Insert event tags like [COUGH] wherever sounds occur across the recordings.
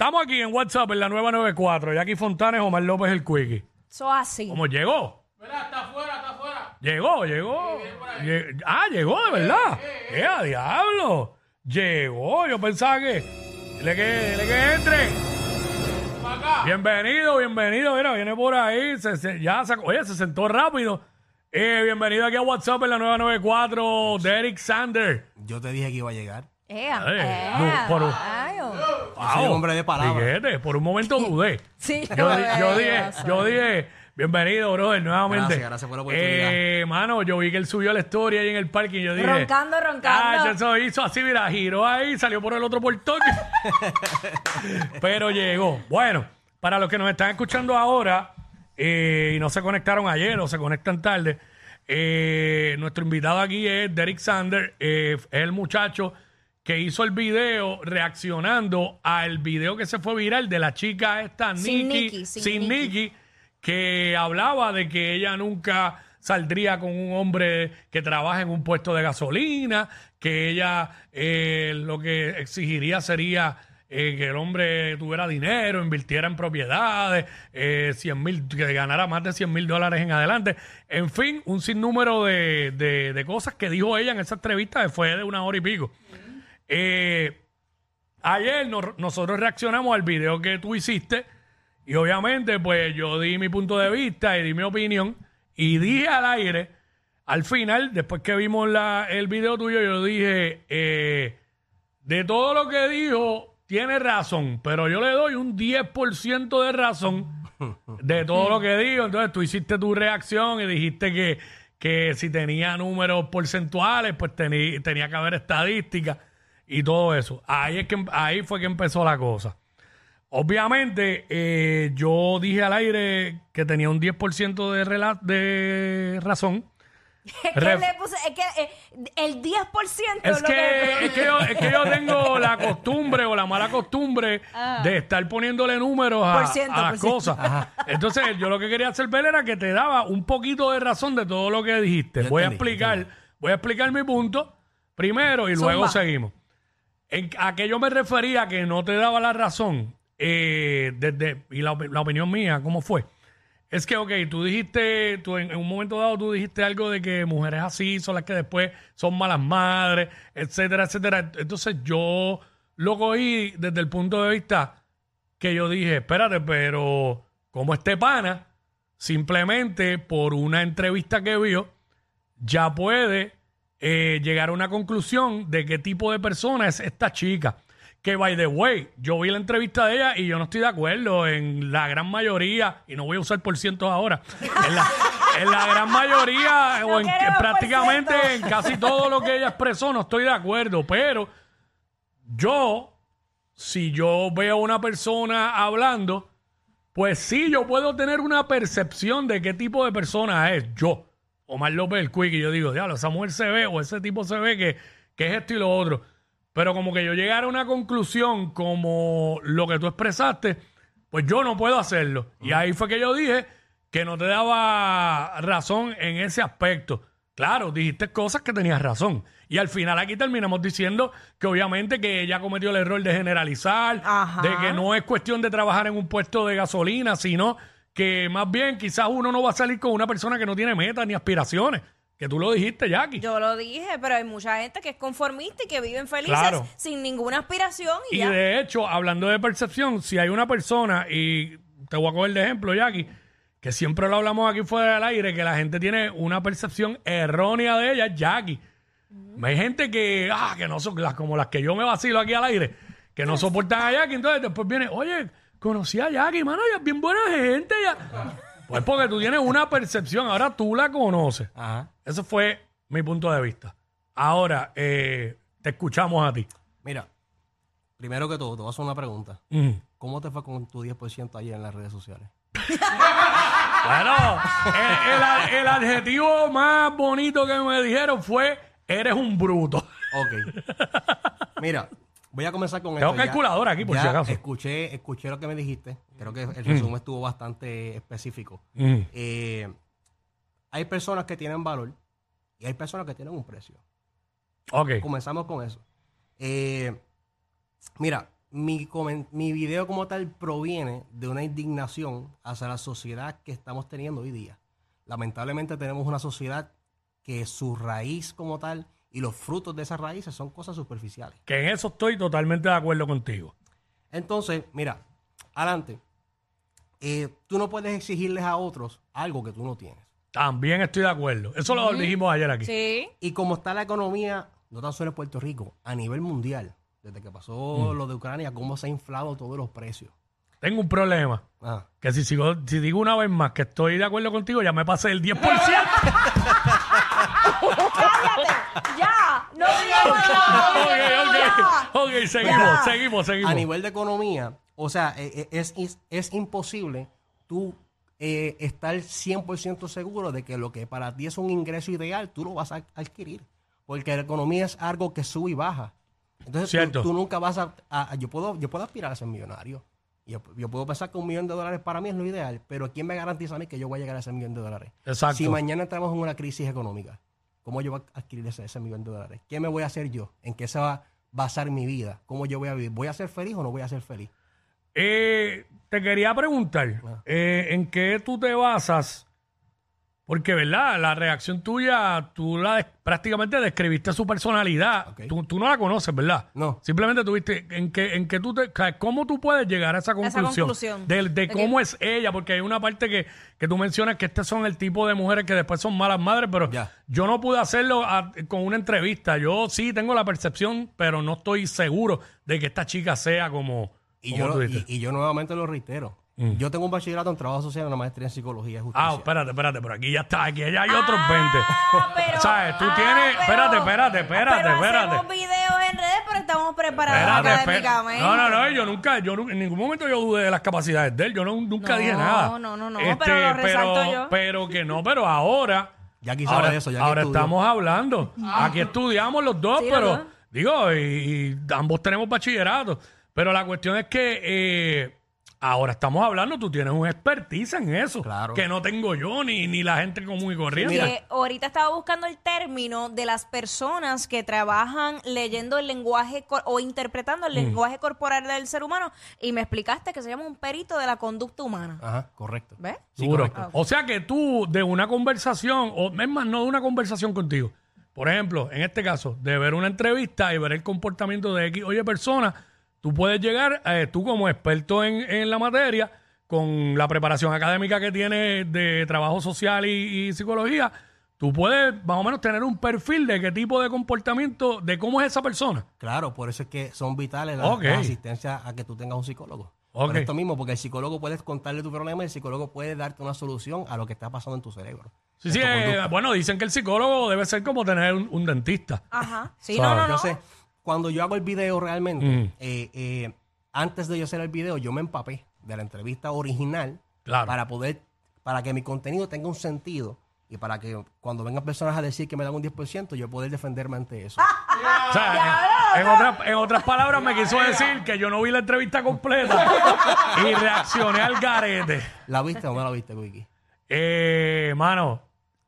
Estamos aquí en WhatsApp en la nueva 94. Jackie Fontanes, Omar López el Quickie. Eso así. ¿Cómo llegó? Llegó, llegó. Lle- ah, llegó de verdad. ¡Eh, a diablo! Llegó. Yo pensaba que. Le que, le que entre. Bienvenido, bienvenido. Mira, viene por ahí. Se- se- ya se, oye, se sentó rápido. Eh, bienvenido aquí a WhatsApp en la nueva 94. Derek Sander. Yo te dije que iba a llegar. Ea, Eh, ea, no, por un- rayo. soy un hombre de palabra. Fíjate, por un momento dudé. [LAUGHS] Sí, Yo, di- yo dije, yo dije, bienvenido, brother, nuevamente. Gracias, gracias por la oportunidad. Eh, mano, yo vi que él subió la historia ahí en el parque y yo dije. Roncando, roncando. Ah, eso hizo así, mira, giró ahí, salió por el otro portón. [LAUGHS] Pero llegó. Bueno, para los que nos están escuchando ahora eh, y no se conectaron ayer o se conectan tarde, eh, nuestro invitado aquí es Derek Sander, eh, es el muchacho que hizo el video reaccionando al video que se fue viral de la chica esta, Sin Nikki, Nikki, sin sin Nikki. Nikki, que hablaba de que ella nunca saldría con un hombre que trabaja en un puesto de gasolina, que ella eh, lo que exigiría sería eh, que el hombre tuviera dinero, invirtiera en propiedades, eh, 100 mil, que ganara más de 100 mil dólares en adelante. En fin, un sinnúmero de, de- de cosas que dijo ella en esa entrevista que fue de una hora y pico. Eh, ayer nos- nosotros reaccionamos al video que tú hiciste y obviamente pues yo di mi punto de vista y di mi opinión y dije al aire, al final, después que vimos la- el video tuyo, yo dije, eh, de todo lo que dijo, tiene razón, pero yo le doy un 10% de razón de todo lo que dijo. Entonces tú hiciste tu reacción y dijiste que, que si tenía números porcentuales, pues tenía que haber estadísticas y todo eso. Ahí, es que, ahí fue que empezó la cosa. Obviamente, eh, yo dije al aire que tenía un 10% de, rela- de razón. [LAUGHS] Es que, Ref- le puse, es que eh, el 10% Es lo que, es, que yo, es que yo tengo la costumbre o la mala costumbre de estar poniéndole números a, Por ciento, a las cosas. Entonces, yo lo que quería hacer ver era que te daba un poquito de razón de todo lo que dijiste. Yo voy a explicar, entendí. voy a explicar mi punto primero y luego seguimos. A que yo me refería que no te daba la razón, eh, desde, y la, la opinión mía, ¿cómo fue? Es que, ok, tú dijiste, tú en, en un momento dado tú dijiste algo de que mujeres así son las que después son malas madres, etcétera, etcétera. Entonces yo lo cogí desde el punto de vista que yo dije, espérate, pero como este pana, simplemente por una entrevista que vio, ya puede eh, llegar a una conclusión de qué tipo de persona es esta chica. Que, by the way, yo vi la entrevista de ella y yo no estoy de acuerdo en la gran mayoría, y no voy a usar por cientos ahora, en la, en la gran mayoría [LAUGHS] o en prácticamente en casi todo lo que ella expresó, no estoy de acuerdo, pero yo, si yo veo a una persona hablando, pues sí, yo puedo tener una percepción de qué tipo de persona es yo. Omar López el Quick, y yo digo, diablo, esa mujer se ve o ese tipo se ve que, que es esto y lo otro. Pero como que yo llegara a una conclusión como lo que tú expresaste, pues yo no puedo hacerlo. Y ahí fue que yo dije que no te daba razón en ese aspecto. Claro, dijiste cosas que tenías razón. Y al final aquí terminamos diciendo que obviamente que ella cometió el error de generalizar, Ajá. de que no es cuestión de trabajar en un puesto de gasolina, sino que más bien quizás uno no va a salir con una persona que no tiene metas ni aspiraciones. Que tú lo dijiste, Jackie. Yo lo dije, pero hay mucha gente que es conformista y que viven felices Claro. sin ninguna aspiración y, Y ya. de hecho, hablando de percepción, si hay una persona, y te voy a coger de ejemplo, Jackie, que siempre lo hablamos aquí fuera del aire, que la gente tiene una percepción errónea de ella, Jackie. Hay gente que, ah, que no son las como las que yo me vacilo aquí al aire, que no soportan a Jackie, entonces después viene, oye, conocí a Jackie, mano, ella es bien buena gente, ya. Pues porque tú tienes una percepción, ahora tú la conoces. Ajá. Ese fue mi punto de vista. Ahora, eh, te escuchamos a ti. Mira, Primero que todo, te voy a hacer una pregunta. Mm. ¿Cómo te fue con tu 10% ayer en las redes sociales? [LAUGHS] Bueno, el, el- el adjetivo más bonito que me dijeron fue, eres un bruto. Ok. Mira, voy a comenzar con Tengo esto. Calculadora aquí, por ya si acaso. Escuché, escuché lo que me dijiste. Creo que el resumen estuvo bastante específico. Mm. Eh, hay personas que tienen valor y hay personas que tienen un precio. Ok. Comenzamos con eso. Eh, mira, mi, comen- mi video como tal proviene de una indignación hacia la sociedad que estamos teniendo hoy día. Lamentablemente tenemos una sociedad que su raíz como tal y los frutos de esas raíces son cosas superficiales. Que en eso estoy totalmente de acuerdo contigo. Entonces, mira, adelante. Eh, tú no puedes exigirles a otros algo que tú no tienes. También estoy de acuerdo. Eso lo dijimos ayer aquí. Sí. Y como está la economía, no tan solo en Puerto Rico, a nivel mundial, desde que pasó lo de Ucrania, cómo se ha inflado todos los precios. Tengo un problema. Ah, Que si, sigo, si digo una vez más que estoy de acuerdo contigo, ya me pasé el 10%. [LAUGHS] ¡Ya! ¡No digas nada! ok, ok. Ok, seguimos, Ya. seguimos, seguimos. a nivel de economía, o sea, eh, eh, es, es, es imposible tú eh, estar 100% seguro de que lo que para ti es un ingreso ideal, tú lo vas a adquirir. Porque la economía es algo que sube y baja. Entonces tú- Cierto. Tú, nunca vas a, a- yo puedo yo puedo aspirar a ser millonario. Yo, yo puedo pensar que un millón de dólares para mí es lo ideal, pero ¿quién me garantiza a mí que yo voy a llegar a ese millón de dólares? Exacto. Si mañana entramos en una crisis económica, ¿cómo yo voy a adquirir ese, ese millón de dólares? ¿Qué me voy a hacer yo? ¿En qué se va a basar mi vida? ¿Cómo yo voy a vivir? ¿Voy a ser feliz o no voy a ser feliz? Eh, te quería preguntar, Ah. eh, ¿en qué tú te basas? Porque, ¿verdad? La reacción tuya, tú la des- prácticamente describiste su personalidad. Ok. Tú, tú no la conoces, ¿verdad? No. Simplemente tuviste, ¿en qué, en qué tú te, ¿cómo tú puedes llegar a esa conclusión? conclusión. De, de que- cómo es ella, porque hay una parte que, que tú mencionas que estas son el tipo de mujeres que después son malas madres, pero Ya. yo no pude hacerlo a- con una entrevista. Yo sí tengo la percepción, pero no estoy seguro de que esta chica sea como, Y como yo, tú lo- dices. y, y yo nuevamente lo reitero. Yo tengo un bachillerato en trabajo social y una maestría en psicología y justicia. Ah, espérate, espérate, pero aquí ya está, aquí ya hay otros 20. Ah, pero- [LAUGHS] ¿Sabes? Tú ah, tienes, pero- espérate, espérate, espérate, pero espérate. hacemos videos en redes, pero estamos preparados Espérate, académicamente. No, no, no, yo nunca, yo en ningún momento yo dudé de las capacidades de él, yo no- nunca No, dije nada. Este, no, no, no, pero lo resalto pero, yo. pero que no, pero ahora, [LAUGHS] Ya quisiera ahora, de eso, ya que ahora estamos hablando. Aquí estudiamos los dos, Sí, pero digo, y, y ambos tenemos bachillerato. Pero la cuestión es que eh, ahora estamos hablando, tú tienes un expertise en eso, Claro. que no tengo yo ni, ni la gente común y corriente. Que ahorita estaba buscando el término de las personas que trabajan leyendo el lenguaje cor- o interpretando Mm. el lenguaje corporal del ser humano y me explicaste que se llama un perito de la conducta humana. Ajá, correcto. ¿Ves? Sí, Duro. correcto. O sea que tú, de una conversación, o es más, no de una conversación contigo, por ejemplo, en este caso, de ver una entrevista y ver el comportamiento de X, oye, persona, tú puedes llegar, eh, tú como experto en, en la materia, con la preparación académica que tienes de trabajo social y, y psicología, tú puedes más o menos tener un perfil de qué tipo de comportamiento, de cómo es esa persona. Claro, por eso es que son vitales las, Ok. las asistencias a que tú tengas un psicólogo. Ok. Por esto mismo, porque el psicólogo puede contarle tu problema y el psicólogo puede darte una solución a lo que está pasando en tu cerebro. Sí, sí, eh, bueno, dicen que el psicólogo debe ser como tener un, un dentista. Ajá. Sí, no, no, no. Entonces, cuando yo hago el video realmente, Mm. eh, eh, antes de yo hacer el video, yo me empapé de la entrevista original Claro. para poder, para que mi contenido tenga un sentido y para que cuando vengan personas a decir que me dan un 10%, yo poder defenderme ante eso. [LAUGHS] O sea, en, en otras, en otras palabras me quiso decir que yo no vi la entrevista completa y reaccioné al garete. ¿La viste o no la viste, Wiki? Eh, mano,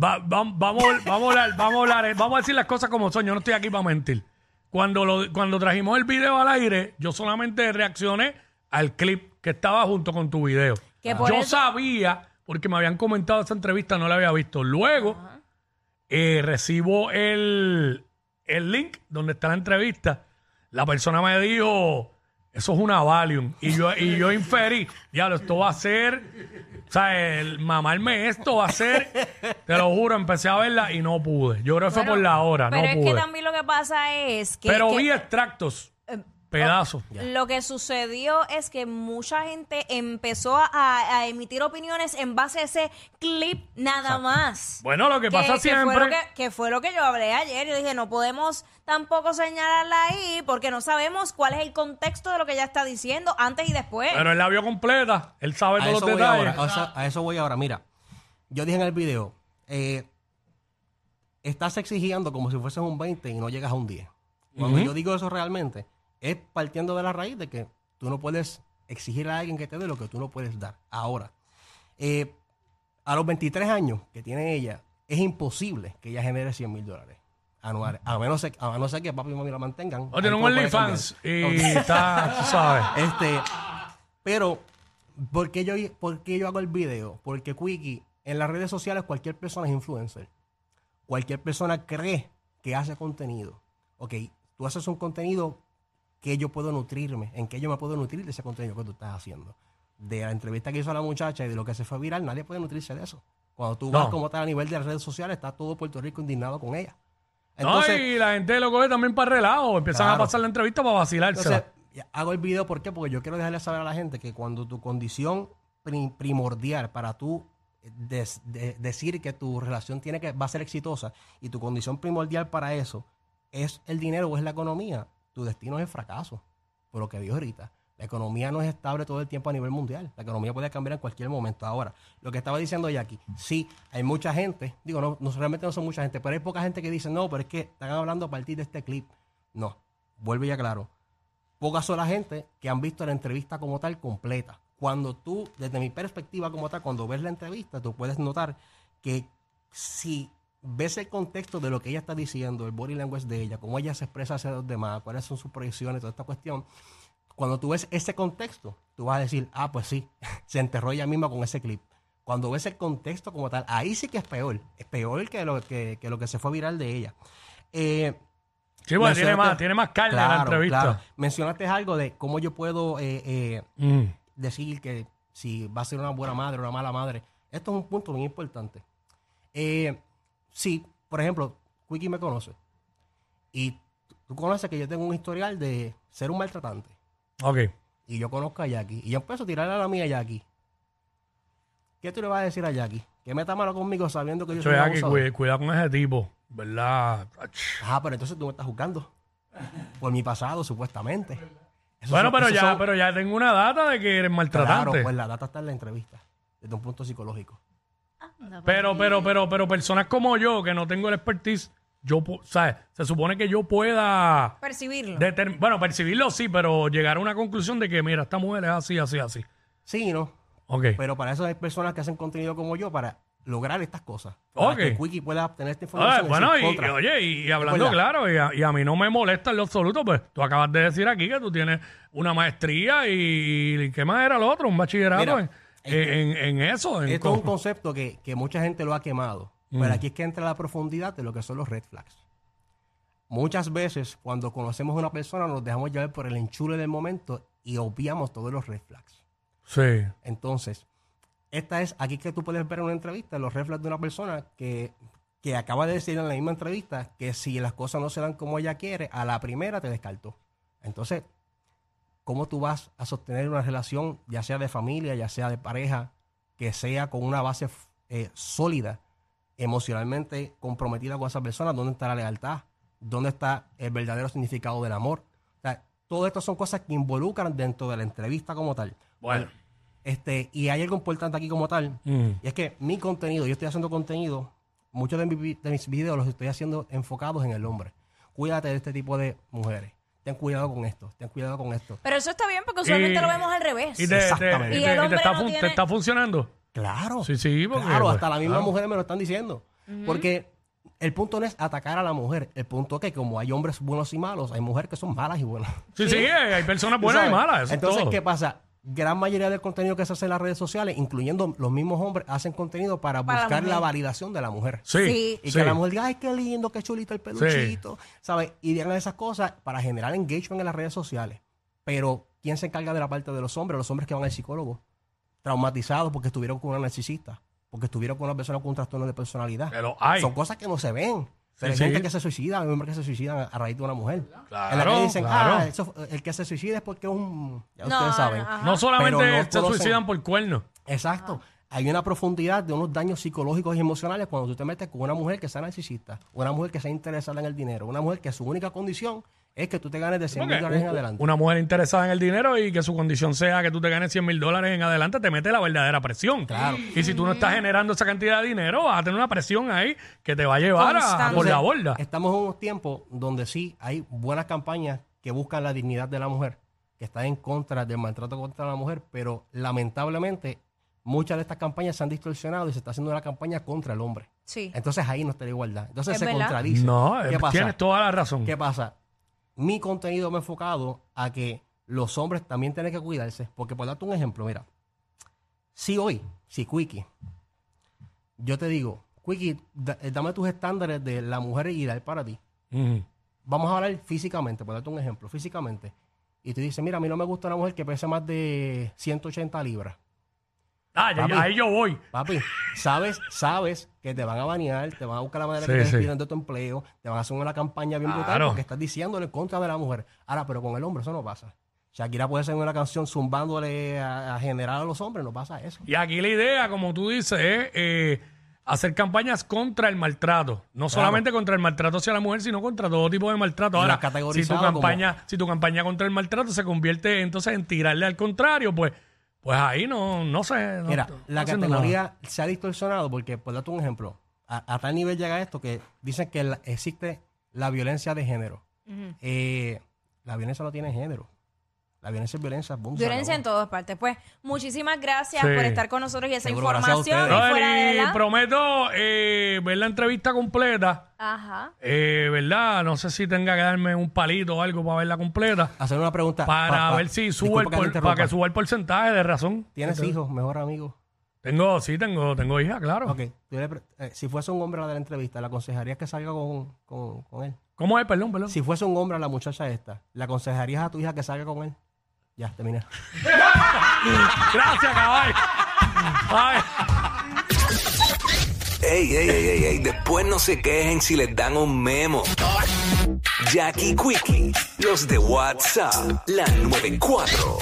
va- va- vamos, vamos, a hablar, vamos a hablar, eh, vamos a decir las cosas como son. Yo no estoy aquí para mentir. Cuando, lo, cuando trajimos el video al aire, yo solamente reaccioné al clip que estaba junto con tu video. Que por yo eso- sabía, porque me habían comentado esa entrevista, no la había visto. Luego, eh, recibo el, el link donde está la entrevista. La persona me dijo, eso es una Valium. Y yo, y yo inferí, diablo, esto va a ser, o sea, el mamarme esto va a ser, te lo juro, empecé a verla y no pude. Yo creo que fue por la hora, Pero no es pude. que también lo que pasa es que. Pero que- vi extractos. Pedazo. Lo que sucedió es que mucha gente empezó a, a emitir opiniones en base a ese clip nada más. Bueno, lo que pasa que siempre. Fue lo que, que fue lo que yo hablé ayer. Yo dije, no podemos tampoco señalarla ahí porque no sabemos cuál es el contexto de lo que ella está diciendo antes y después. Pero él la vio completa. Él sabe A todos los detalles. ahora, a eso- a eso voy ahora. Mira, yo dije en el video, eh, estás exigiendo como si fueses un 20 y no llegas a un 10. Cuando yo digo eso realmente, es partiendo de la raíz de que tú no puedes exigir a alguien que te dé lo que tú no puedes dar. Ahora, eh, a los 23 años que tiene ella, es imposible que ella genere 100 mil dólares anuales. A menos, a no ser que papi y mami la mantengan. O tiene un OnlyFans y está, tú sabes. [LAUGHS] Este, pero, ¿por qué, yo, ¿por qué yo hago el video? Porque Quickie, en las redes sociales cualquier persona es influencer. Cualquier persona cree que hace contenido. Ok, tú haces un contenido que yo puedo nutrirme, en que yo me puedo nutrir de ese contenido que tú estás haciendo. De la entrevista que hizo la muchacha y de lo que se fue viral, nadie puede nutrirse de eso. Cuando tú No. vas como tal a nivel de las redes sociales, está todo Puerto Rico indignado con ella. no, Entonces, y la gente lo coge también para relajo. Empiezan Claro. a pasar la entrevista para ya, hago el video, ¿por qué? Porque yo quiero dejarle saber a la gente que cuando tu condición pri- primordial para tú des- de- decir que tu relación tiene que va a ser exitosa y tu condición primordial para eso es el dinero o es la economía, tu destino es el fracaso, por lo que dijo ahorita. La economía no es estable todo el tiempo a nivel mundial. La economía puede cambiar en cualquier momento. Ahora, lo que estaba diciendo Jackie, sí, hay mucha gente, digo, no, no realmente no son mucha gente, pero hay poca gente que dice, no, pero es que están hablando a partir de este clip. No, vuelve ya claro pocas son la gente que han visto la entrevista como tal completa. Cuando tú, desde mi perspectiva como tal, cuando ves la entrevista, tú puedes notar que si ves el contexto de lo que ella está diciendo, el body language de ella, cómo ella se expresa hacia los demás, cuáles son sus proyecciones, toda esta cuestión, cuando tú ves ese contexto, tú vas a decir, ah, pues sí, [LAUGHS] se enterró ella misma con ese clip. Cuando ves el contexto como tal, ahí sí que es peor. Es peor que lo que, que lo que se fue viral de ella. Eh, sí, porque tiene más, tiene más carne en la Claro, entrevista. claro. Mencionaste algo de cómo yo puedo eh, eh, Mm. decir que si va a ser una buena madre o una mala madre. Esto es un punto muy importante. Eh, sí, por ejemplo, Quickie me conoce. Y tú conoces que yo tengo un historial de ser un maltratante. Ok. Y yo conozco a Jackie. Y yo empiezo a tirarle a la mía a Jackie. ¿Qué tú le vas a decir a Jackie? Que meta mano conmigo sabiendo que yo soy abusador? cuida, cuida con ese tipo, ¿verdad? Ajá, pero entonces tú me estás juzgando. Por mi pasado, supuestamente. Bueno, son- pero ya, son- pero ya tengo una data de que eres maltratante. Claro, pues la data está en la entrevista. Desde un punto psicológico. Pero, pero, pero, pero personas como yo, que no tengo el expertise, yo, pu- ¿sabes? Se supone que yo pueda, Percibirlo. determ- bueno, percibirlo sí, pero llegar a una conclusión de que, mira, esta mujer es así, así, así. Sí, ¿no? Ok. Pero para eso hay personas que hacen contenido como yo para lograr estas cosas. Para Ok. que Quickie pueda obtener esta Ah, información. y bueno, decir, y, contra. oye, y hablando verdad. claro, y a, y a mí no me molesta en lo absoluto, pues tú acabas de decir aquí que tú tienes una maestría y, y ¿qué más era lo otro? Un bachillerato Mira, en, en- en eso. en Esto es un co- concepto que, que mucha gente lo ha quemado. Mm. Pero aquí es que entra la profundidad de lo que son los red flags. Muchas veces, cuando conocemos a una persona, nos dejamos llevar por el enchule del momento y obviamos todos los red flags. Sí. Entonces, esta es aquí que tú puedes ver en una entrevista los red flags de una persona que, que acaba de decir en la misma entrevista que si las cosas no se dan como ella quiere, a la primera te descartó. Entonces, ¿cómo tú vas a sostener una relación, ya sea de familia, ya sea de pareja, que sea con una base eh, sólida, emocionalmente comprometida con esa persona? ¿Dónde está la lealtad? ¿Dónde está el verdadero significado del amor? O sea, todo esto son cosas que involucran dentro de la entrevista como tal. Bueno. Este, y hay algo importante aquí como tal, Mm. y es que mi contenido, yo estoy haciendo contenido, muchos de, mi de mis videos los estoy haciendo enfocados en el hombre. Cuídate de este tipo de mujeres. Ten cuidado con esto, ten cuidado con esto. Pero eso está bien porque usualmente Y- lo vemos al revés. Y, te, te- Exactamente. y Y te- el y te hombre está, no fun- tiene- te está funcionando. Claro. Sí, sí, porque, claro, pues, hasta las mismas claro. mujeres me lo están diciendo. Porque el punto no es atacar a la mujer. El punto es que como hay hombres buenos y malos, hay mujeres que son malas y buenas. Sí, sí, hay personas ¿Tú buenas y sabes? malas. eso es Entonces, todo. ¿qué pasa? Gran mayoría del contenido que se hace en las redes sociales, incluyendo los mismos hombres, hacen contenido para, buscar la, validación de la mujer. Sí, Sí. Y sí. que la mujer diga, ay, qué lindo, qué chulito el peluchito, ¿sabes? Y digan esas cosas para generar engagement en las redes sociales. Pero, ¿quién se encarga de la parte de los hombres? Los hombres que van al psicólogo, traumatizados porque estuvieron con una narcisista, porque estuvieron con una persona con un trastorno de personalidad. Lo hay. Son cosas que no se ven. Pero hay Sí, gente sí. que se suicida, hay hombres que se suicidan a raíz de una mujer. Claro, en la que dicen, claro. ah, eso- el que se suicida es porque es un... Ya No, ustedes saben. no, solamente no se conocen- suicidan por cuernos. Exacto. Hay una profundidad de unos daños psicológicos y emocionales cuando tú te metes con una mujer que sea narcisista, una mujer que sea interesada en el dinero, una mujer que su única condición es que tú te ganes de 100 mil dólares en adelante. Una mujer interesada en el dinero y que su condición sea que tú te ganes 100 mil dólares en adelante, te mete la verdadera presión. Claro. Y si tú no estás generando esa cantidad de dinero, vas a tener una presión ahí que te va a llevar a, Constante. por la borda. Estamos en unos tiempos donde sí hay buenas campañas que buscan la dignidad de la mujer, que están en contra del maltrato contra la mujer, pero lamentablemente muchas de estas campañas se han distorsionado y se está haciendo una campaña contra el hombre. Sí. Entonces ahí no está la igualdad. Entonces Es se verdad. contradice. No, ¿Qué eh, pasa? tienes toda la razón. ¿Qué pasa? Mi contenido me ha enfocado a que los hombres también tienen que cuidarse. Porque por darte un ejemplo, mira, si hoy, si Quickie, yo te digo, Quickie, eh, dame tus estándares de la mujer ideal para ti. Vamos a hablar físicamente, por darte un ejemplo, físicamente. Y tú dices, mira, a mí no me gusta una mujer que pese más de 180 libras. Ah, ya- Papi. ya, ahí yo voy. Papi, sabes, sabes que te van a banear, te van a buscar la manera Sí, que te sí. despidan de tu empleo, te van a hacer una campaña bien brutal Claro. porque estás diciéndole en contra de la mujer. Ahora, pero con el hombre eso no pasa. Shakira puede hacer una canción zumbándole a, a generar a los hombres, no pasa eso. Y aquí la idea, como tú dices, es eh, hacer campañas contra el maltrato. No solamente contra el maltrato hacia la mujer, sino contra todo tipo de maltrato. Y Ahora, las si tu, categorizado campaña, si tu campaña contra el maltrato se convierte entonces en tirarle al contrario, pues, pues ahí no, no sé. no- Mira, no la categoría se ha distorsionado porque, por darte un ejemplo, a, a tal nivel llega esto que dicen que la- existe la violencia de género. Eh, la violencia no tiene género. La violencia es violencia. boom, se Violencia en acabó. todas partes. Pues muchísimas gracias Sí. por estar con nosotros y esa Seguro, gracias a información. ustedes. Y nada. fuera de Y la- prometo eh, ver la entrevista completa. Ajá. eh, ¿Verdad? No sé si tenga que darme un palito o algo para verla completa. Hacer una pregunta. Para pa- pa- ver si sube disculpa el que te por- interrumpa. para que suba el porcentaje de razón. ¿Tienes hijos, mejor amigo? Tengo, sí, tengo, tengo hija, claro. Ok. Tú le pre- eh, si fuese un hombre a la de la entrevista, ¿le aconsejarías que salga con, con- con él? ¿Cómo es? Perdón, perdón. Si fuese un hombre a la muchacha esta, ¿le aconsejarías a tu hija que salga con él? Ya, terminé. [LAUGHS] Gracias, caballo. Ay. Ey, ey, ey, ey, ey, después no se quejen si les dan un memo. Jackie Quickie, los de WhatsApp, la 94.